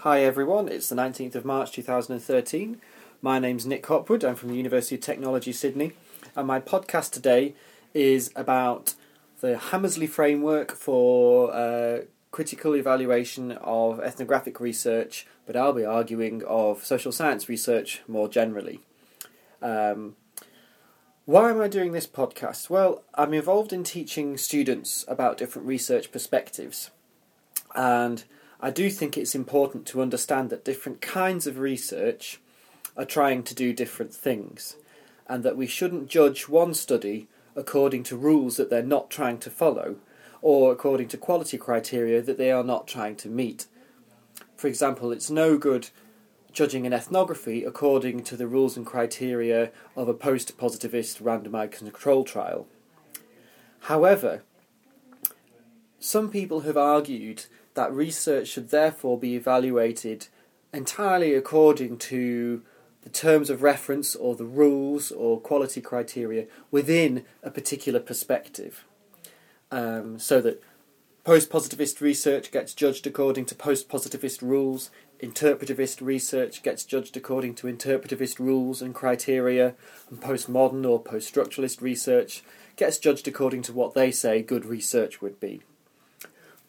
Hi everyone, it's the 19th of March 2013. My name's Nick Hopwood, I'm from the University of Technology Sydney, and my podcast today is about the Hammersley framework for uh, critical evaluation of ethnographic research, but I'll be arguing of social science research more generally. Um, why am I doing this podcast? Well, I'm involved in teaching students about different research perspectives, and I do think it's important to understand that different kinds of research are trying to do different things, and that we shouldn't judge one study according to rules that they're not trying to follow, or according to quality criteria that they are not trying to meet. For example, it's no good judging an ethnography according to the rules and criteria of a post positivist randomized control trial. However, some people have argued that research should therefore be evaluated entirely according to the terms of reference or the rules or quality criteria within a particular perspective. Um, so that post positivist research gets judged according to post positivist rules, interpretivist research gets judged according to interpretivist rules and criteria, and postmodern or post structuralist research gets judged according to what they say good research would be.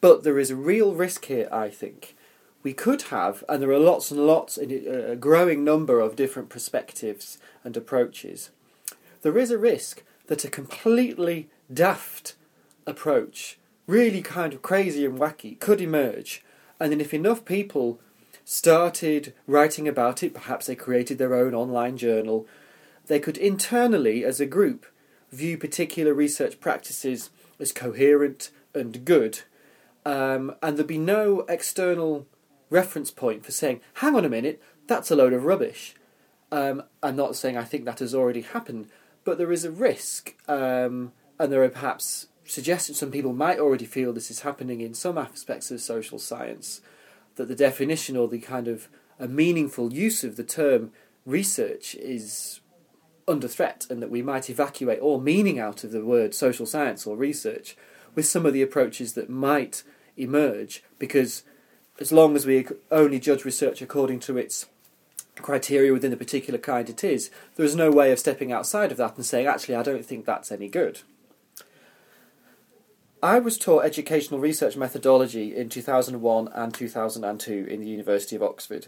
But there is a real risk here, I think. We could have, and there are lots and lots, a growing number of different perspectives and approaches. There is a risk that a completely daft approach, really kind of crazy and wacky, could emerge. And then, if enough people started writing about it, perhaps they created their own online journal, they could internally, as a group, view particular research practices as coherent and good um, and there'd be no external reference point for saying, hang on a minute, that's a load of rubbish. Um, I'm not saying I think that has already happened, but there is a risk, um, and there are perhaps suggestions some people might already feel this is happening in some aspects of social science, that the definition or the kind of a meaningful use of the term research is under threat, and that we might evacuate all meaning out of the word social science or research with some of the approaches that might emerge because as long as we only judge research according to its criteria within the particular kind it is, there is no way of stepping outside of that and saying, actually, I don't think that's any good. I was taught educational research methodology in 2001 and 2002 in the University of Oxford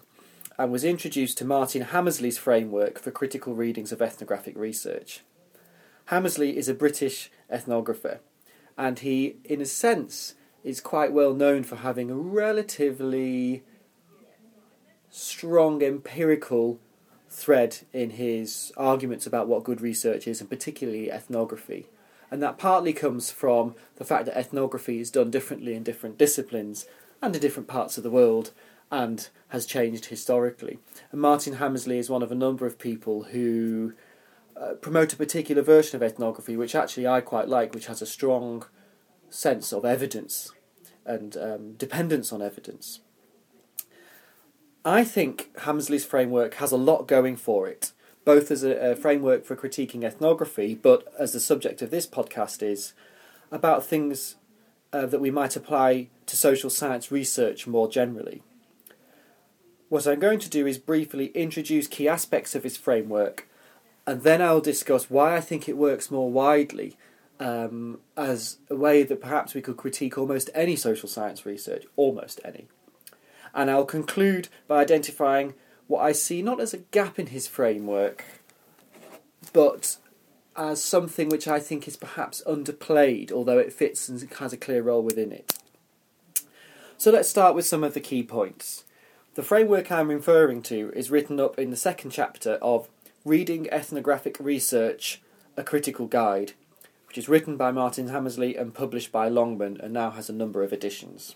and was introduced to Martyn Hammersley's framework for critical readings of ethnographic research. Hammersley is a British ethnographer and he, in a sense, is quite well known for having a relatively strong empirical thread in his arguments about what good research is, and particularly ethnography. And that partly comes from the fact that ethnography is done differently in different disciplines and in different parts of the world and has changed historically. And Martyn Hammersley is one of a number of people who uh, promote a particular version of ethnography, which actually I quite like, which has a strong sense of evidence and um, dependence on evidence. I think Hammersley's framework has a lot going for it, both as a, a, framework for critiquing ethnography, but as the subject of this podcast is, about things uh, that we might apply to social science research more generally. What I'm going to do is briefly introduce key aspects of his framework, and then I'll discuss why I think it works more widely um, as a way that perhaps we could critique almost any social science research, almost any. And I'll conclude by identifying what I see not as a gap in his framework, but as something which I think is perhaps underplayed, although it fits and has a clear role within it. So let's start with some of the key points. The framework I'm referring to is written up in the second chapter of Reading Ethnographic Research A Critical Guide, which is written by Martyn Hammersley and published by Longman and now has a number of editions.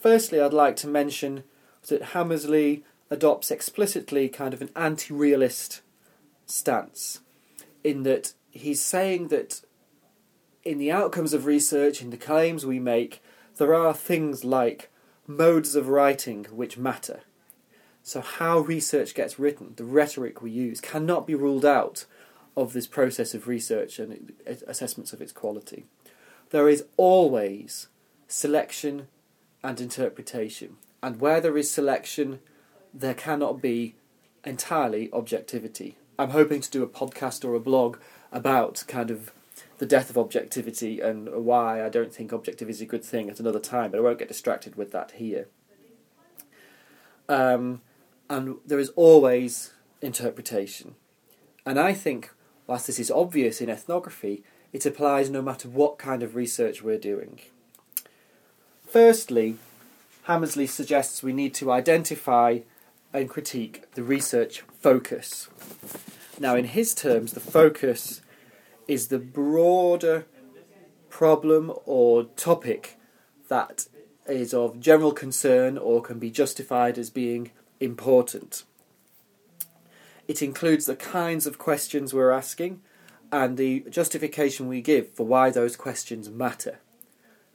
Firstly, I'd like to mention that Hammersley adopts explicitly kind of an anti realist stance, in that he's saying that in the outcomes of research, in the claims we make, there are things like modes of writing which matter. So, how research gets written, the rhetoric we use, cannot be ruled out of this process of research and assessments of its quality. There is always selection and interpretation. and where there is selection, there cannot be entirely objectivity. I'm hoping to do a podcast or a blog about kind of the death of objectivity and why I don't think objectivity is a good thing at another time, but I won't get distracted with that here. Um, and there is always interpretation. And I think, whilst this is obvious in ethnography, it applies no matter what kind of research we're doing. Firstly, Hammersley suggests we need to identify and critique the research focus. Now, in his terms, the focus is the broader problem or topic that is of general concern or can be justified as being important. It includes the kinds of questions we're asking and the justification we give for why those questions matter.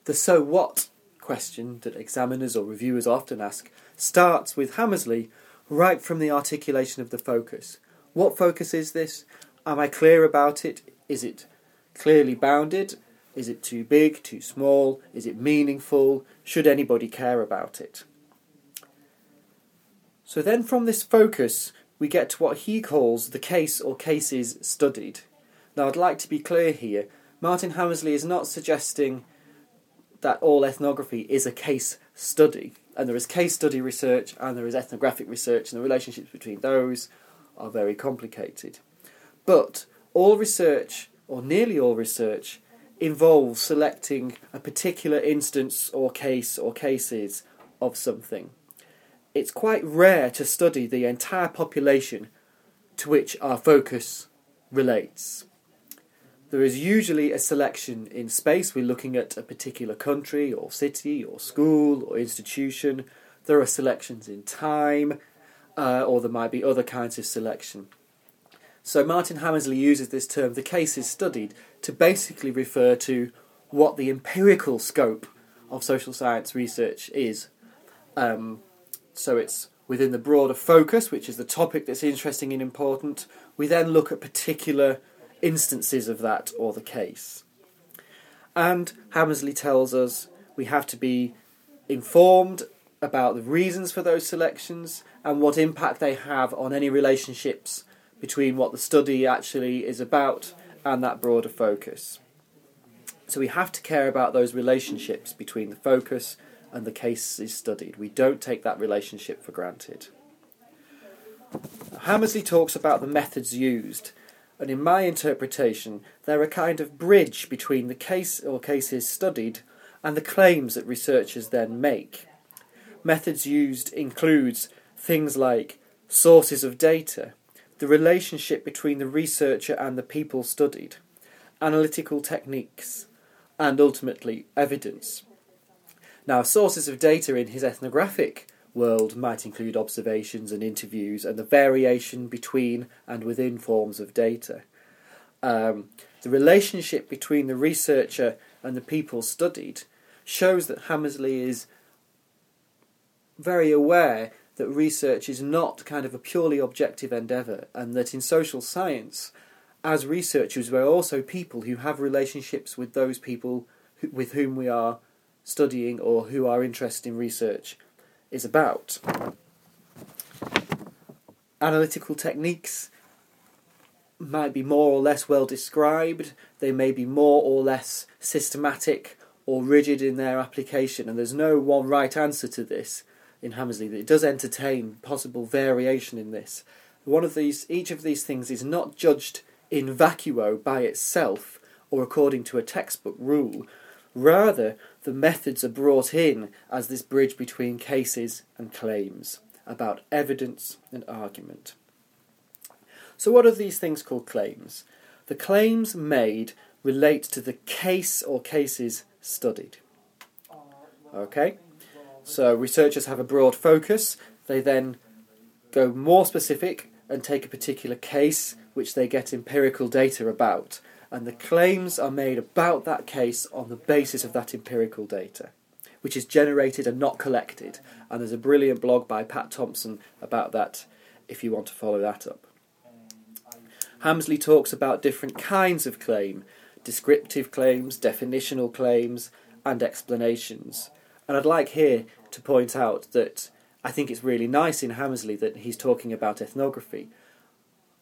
The so what question that examiners or reviewers often ask starts with Hammersley right from the articulation of the focus. What focus is this? Am I clear about it? Is it clearly bounded? Is it too big, too small? Is it meaningful? Should anybody care about it? So then from this focus, we get to what he calls the case or cases studied. Now, I'd like to be clear here. Martyn Hammersley is not suggesting that all ethnography is a case study. And there is case study research and there is ethnographic research, and the relationships between those are very complicated. But all research, or nearly all research, involves selecting a particular instance or case or cases of something. It's quite rare to study the entire population to which our focus relates. There is usually a selection in space. We're looking at a particular country or city or school or institution. There are selections in time, uh, or there might be other kinds of selection. So Martyn Hammersley uses this term, the cases studied, to basically refer to what the empirical scope of social science research is. Um, so it's within the broader focus, which is the topic that's interesting and important. We then look at particular instances of that or the case. And Hammersley tells us we have to be informed about the reasons for those selections and what impact they have on any relationships between what the study actually is about and that broader focus. So we have to care about those relationships between the focus and the case is studied. We don't take that relationship for granted. Hammersley talks about the methods used and in my interpretation, they're a kind of bridge between the case or cases studied and the claims that researchers then make. Methods used includes things like sources of data, the relationship between the researcher and the people studied, analytical techniques, and ultimately evidence. Now, sources of data in his ethnographic world might include observations and interviews and the variation between and within forms of data. Um, the relationship between the researcher and the people studied shows that Hammersley is very aware that research is not kind of a purely objective endeavour and that in social science, as researchers, we're also people who have relationships with those people who, with whom we are studying or who are interested in research is about. Analytical techniques might be more or less well described, they may be more or less systematic or rigid in their application, and there's no one right answer to this in Hammersley. It does entertain possible variation in this. One of these, each of these things is not judged in vacuo by itself or according to a textbook rule. Rather, the methods are brought in as this bridge between cases and claims, about evidence and argument. So, what are these things called claims? The claims made relate to the case or cases studied. Okay? So, researchers have a broad focus, they then go more specific and take a particular case which they get empirical data about and the claims are made about that case on the basis of that empirical data, which is generated and not collected. And there's a brilliant blog by Pat Thomson about that if you want to follow that up. Hammersley talks about different kinds of claim descriptive claims, definitional claims, and explanations. And I'd like here to point out that I think it's really nice in Hammersley that he's talking about ethnography.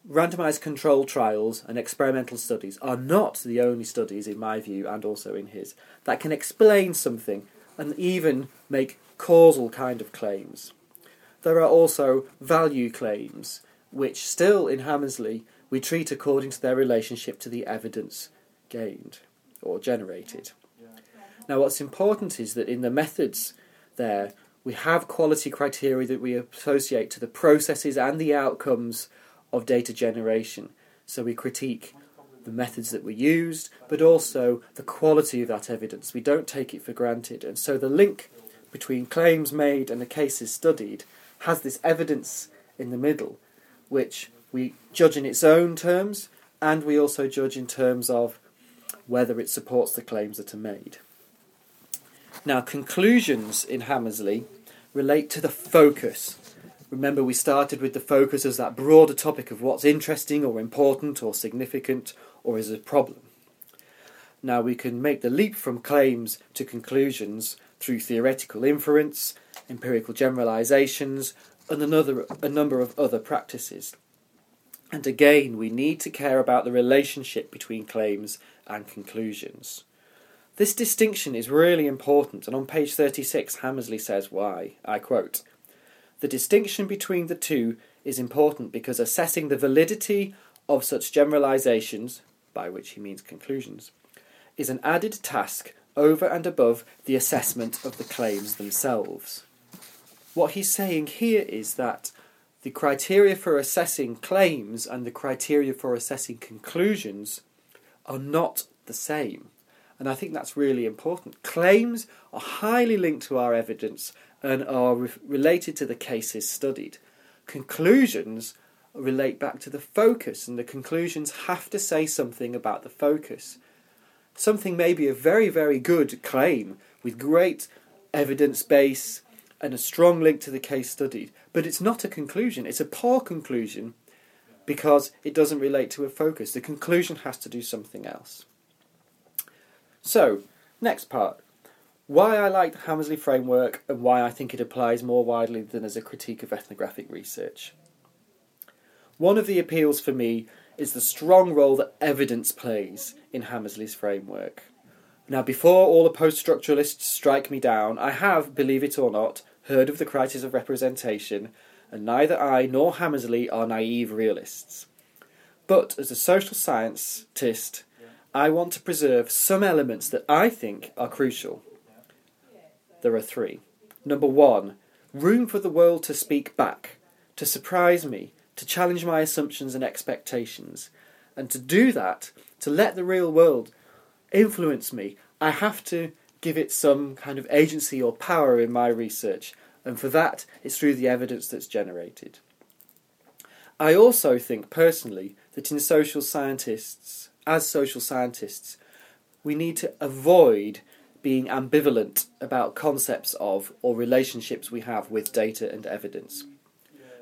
Randomized control trials and experimental studies are not the only studies, in my view, and also in his, that can explain something and even make causal kind of claims. There are also value claims, which still in Hammersley we treat according to their relationship to the evidence gained or generated. Now, what's important is that in the methods there, we have quality criteria that we associate to the processes and the outcomes of data generation. So we critique the methods that were used, but also the quality of that evidence. We don't take it for granted. And so the link between claims made and the cases studied has this evidence in the middle, which we judge in its own terms, and we also judge in terms of whether it supports the claims that are made. Now, conclusions in Hammersley relate to the focus. Remember, we started with the focus as that broader topic of what's interesting or important or significant or is a problem. Now, we can make the leap from claims to conclusions through theoretical inference, empirical generalizations, and another, a number of other practices. And again, we need to care about the relationship between claims and conclusions. This distinction is really important, and on page 36, Hammersley says why. I quote The distinction between the two is important because assessing the validity of such generalizations, by which he means conclusions, is an added task over and above the assessment of the claims themselves. What he's saying here is that the criteria for assessing claims and the criteria for assessing conclusions are not the same. And I think that's really important. Claims are highly linked to our evidence and are re- related to the cases studied. Conclusions relate back to the focus, and the conclusions have to say something about the focus. Something may be a very, very good claim with great evidence base and a strong link to the case studied, but it's not a conclusion. It's a poor conclusion because it doesn't relate to a focus. The conclusion has to do something else. So, next part. Why I like the Hammersley framework and why I think it applies more widely than as a critique of ethnographic research. One of the appeals for me is the strong role that evidence plays in Hammersley's framework. Now, before all the post structuralists strike me down, I have, believe it or not, heard of the crisis of representation, and neither I nor Hammersley are naive realists. But as a social scientist, I want to preserve some elements that I think are crucial. There are three. Number one, room for the world to speak back, to surprise me, to challenge my assumptions and expectations. And to do that, to let the real world influence me, I have to give it some kind of agency or power in my research. And for that, it's through the evidence that's generated. I also think personally that in social scientists, as social scientists, we need to avoid being ambivalent about concepts of or relationships we have with data and evidence.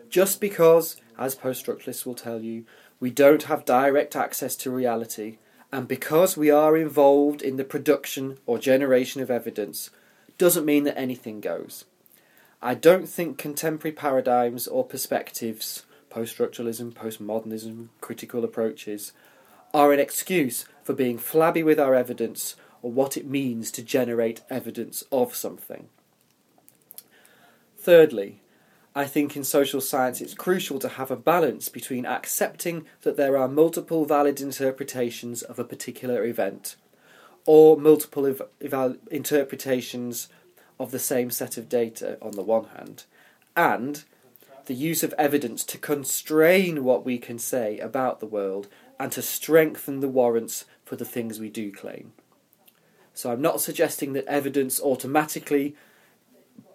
Just because, as post structuralists will tell you, we don't have direct access to reality, and because we are involved in the production or generation of evidence, doesn't mean that anything goes. I don't think contemporary paradigms or perspectives, post structuralism, postmodernism, critical approaches, are an excuse for being flabby with our evidence or what it means to generate evidence of something. Thirdly, I think in social science it's crucial to have a balance between accepting that there are multiple valid interpretations of a particular event or multiple ev- eval- interpretations of the same set of data on the one hand, and the use of evidence to constrain what we can say about the world and to strengthen the warrants for the things we do claim. So I'm not suggesting that evidence automatically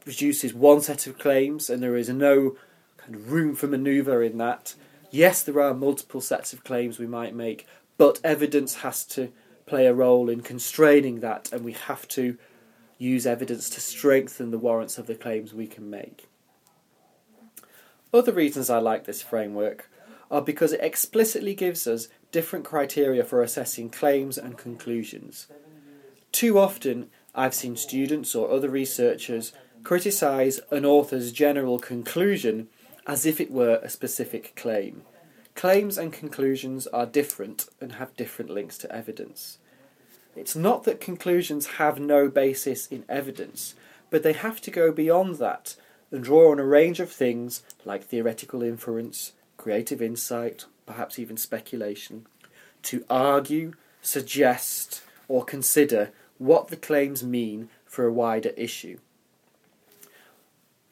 produces one set of claims and there is no kind of room for manoeuvre in that. Yes, there are multiple sets of claims we might make, but evidence has to play a role in constraining that, and we have to use evidence to strengthen the warrants of the claims we can make. Other reasons I like this framework are because it explicitly gives us different criteria for assessing claims and conclusions. Too often, I've seen students or other researchers criticise an author's general conclusion as if it were a specific claim. Claims and conclusions are different and have different links to evidence. It's not that conclusions have no basis in evidence, but they have to go beyond that and draw on a range of things like theoretical inference, creative insight, perhaps even speculation, to argue, suggest, or consider what the claims mean for a wider issue.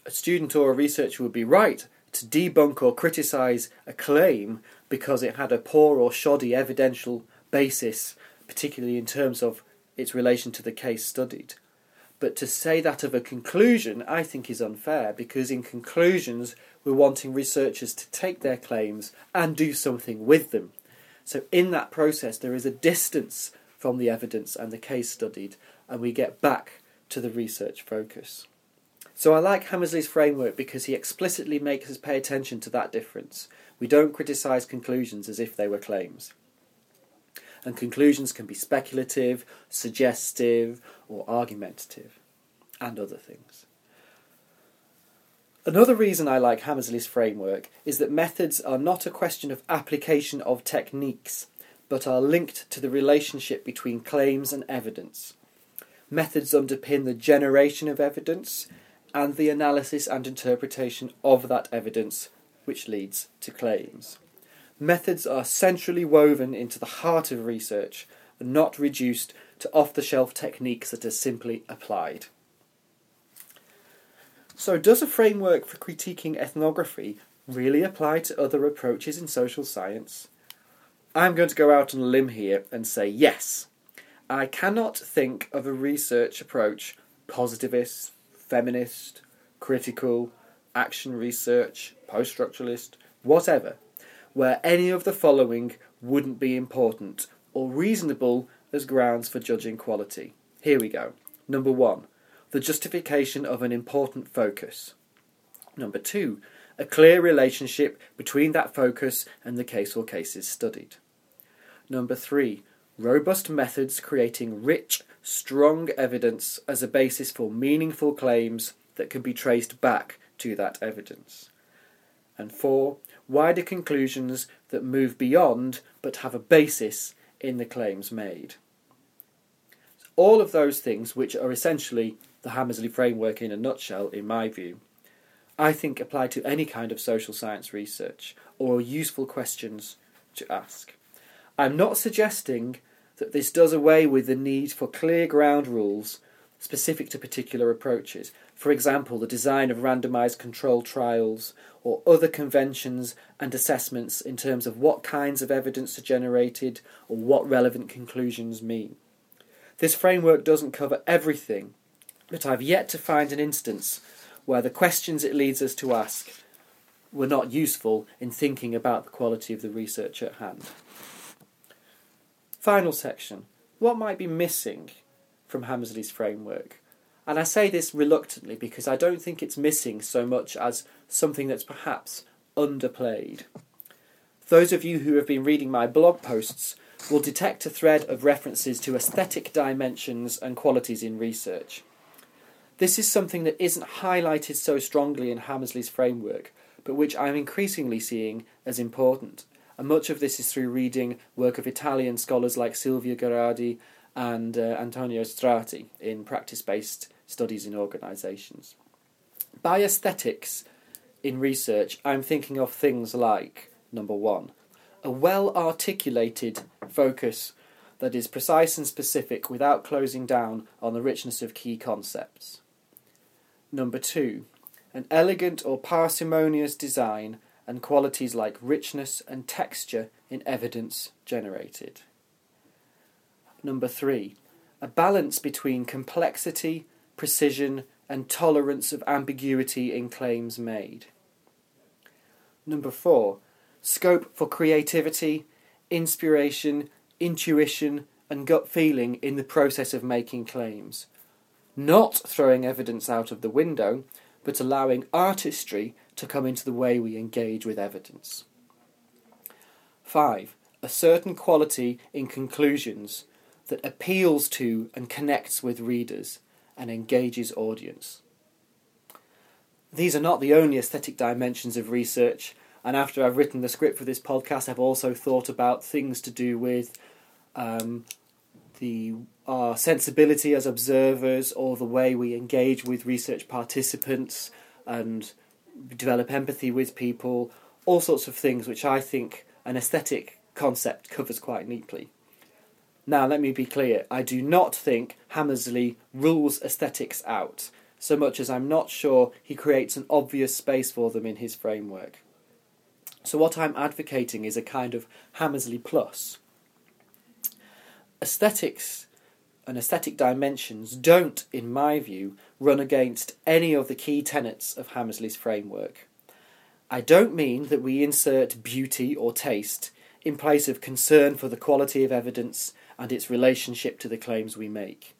A student or a researcher would be right to debunk or criticise a claim because it had a poor or shoddy evidential basis, particularly in terms of its relation to the case studied. But to say that of a conclusion, I think, is unfair because in conclusions, we're wanting researchers to take their claims and do something with them. So, in that process, there is a distance from the evidence and the case studied, and we get back to the research focus. So I like Hammersley's framework because he explicitly makes us pay attention to that difference. We don't criticise conclusions as if they were claims. And conclusions can be speculative, suggestive, or argumentative, and other things. Another reason I like Hammersley's framework is that methods are not a question of application of techniques, but are linked to the relationship between claims and evidence. Methods underpin the generation of evidence and the analysis and interpretation of that evidence which leads to claims. Methods are centrally woven into the heart of research and not reduced to off the shelf techniques that are simply applied. So, does a framework for critiquing ethnography really apply to other approaches in social science? I'm going to go out on a limb here and say yes. I cannot think of a research approach, positivist, feminist, critical, action research, post structuralist, whatever, where any of the following wouldn't be important or reasonable as grounds for judging quality. Here we go. Number one, the justification of an important focus. Number two, a clear relationship between that focus and the case or cases studied. Number three, robust methods creating rich, strong evidence as a basis for meaningful claims that can be traced back to that evidence. And four, wider conclusions that move beyond but have a basis in the claims made. All of those things, which are essentially the Hammersley framework in a nutshell, in my view, I think apply to any kind of social science research or useful questions to ask. I'm not suggesting that this does away with the need for clear ground rules specific to particular approaches. For example, the design of randomized control trials or other conventions and assessments in terms of what kinds of evidence are generated or what relevant conclusions mean. This framework doesn't cover everything, but I've yet to find an instance where the questions it leads us to ask were not useful in thinking about the quality of the research at hand. Final section. What might be missing from Hammersley's framework? And I say this reluctantly because I don't think it's missing so much as something that's perhaps underplayed. Those of you who have been reading my blog posts will detect a thread of references to aesthetic dimensions and qualities in research. This is something that isn't highlighted so strongly in Hammersley's framework, but which I'm increasingly seeing as important and much of this is through reading work of Italian scholars like Silvia Gherardi and uh, Antonio Strati in practice based studies in organisations. By aesthetics in research, I'm thinking of things like number one, a well articulated focus that is precise and specific without closing down on the richness of key concepts. Number two, an elegant or parsimonious design and qualities like richness and texture in evidence generated. Number three, a balance between complexity, precision, and tolerance of ambiguity in claims made. Number four, scope for creativity, inspiration, intuition, and gut feeling in the process of making claims. Not throwing evidence out of the window, but allowing artistry to come into the way we engage with evidence. 5. A certain quality in conclusions that appeals to and connects with readers and engages audience. these are not the only aesthetic dimensions of research, and after I've written the script for this podcast, I've also thought about things to do with um, the our sensibility as observers or the way we engage with research participants and develop empathy with people, all sorts of things which I think an aesthetic concept covers quite neatly. Now, let me be clear I do not think Hammersley rules aesthetics out, so much as I'm not sure he creates an obvious space for them in his framework. So, what I'm advocating is a kind of Hammersley plus. Aesthetics and aesthetic dimensions don't, in my view, run against any of the key tenets of Hammersley's framework. I don't mean that we insert beauty or taste in place of concern for the quality of evidence and its relationship to the claims we make.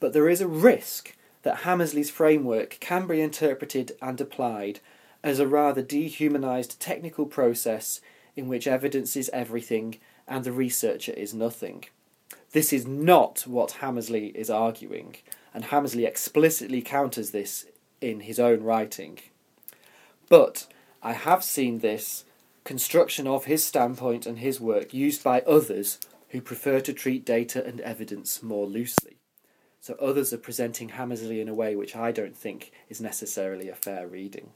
But there is a risk that Hammersley's framework can be interpreted and applied as a rather dehumanized technical process in which evidence is everything and the researcher is nothing. This is not what Hammersley is arguing, and Hammersley explicitly counters this in his own writing. But I have seen this construction of his standpoint and his work used by others who prefer to treat data and evidence more loosely. So others are presenting Hammersley in a way which I don't think is necessarily a fair reading.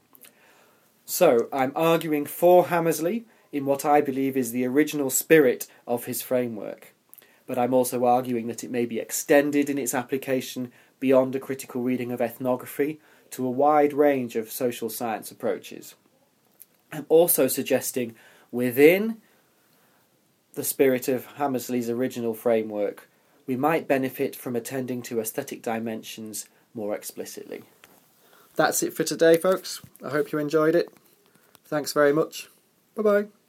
So I'm arguing for Hammersley in what I believe is the original spirit of his framework, but I'm also arguing that it may be extended in its application beyond a critical reading of ethnography to a wide range of social science approaches. I'm also suggesting within the spirit of Hammersley's original framework, we might benefit from attending to aesthetic dimensions more explicitly. That's it for today, folks. I hope you enjoyed it. Thanks very much. Bye bye.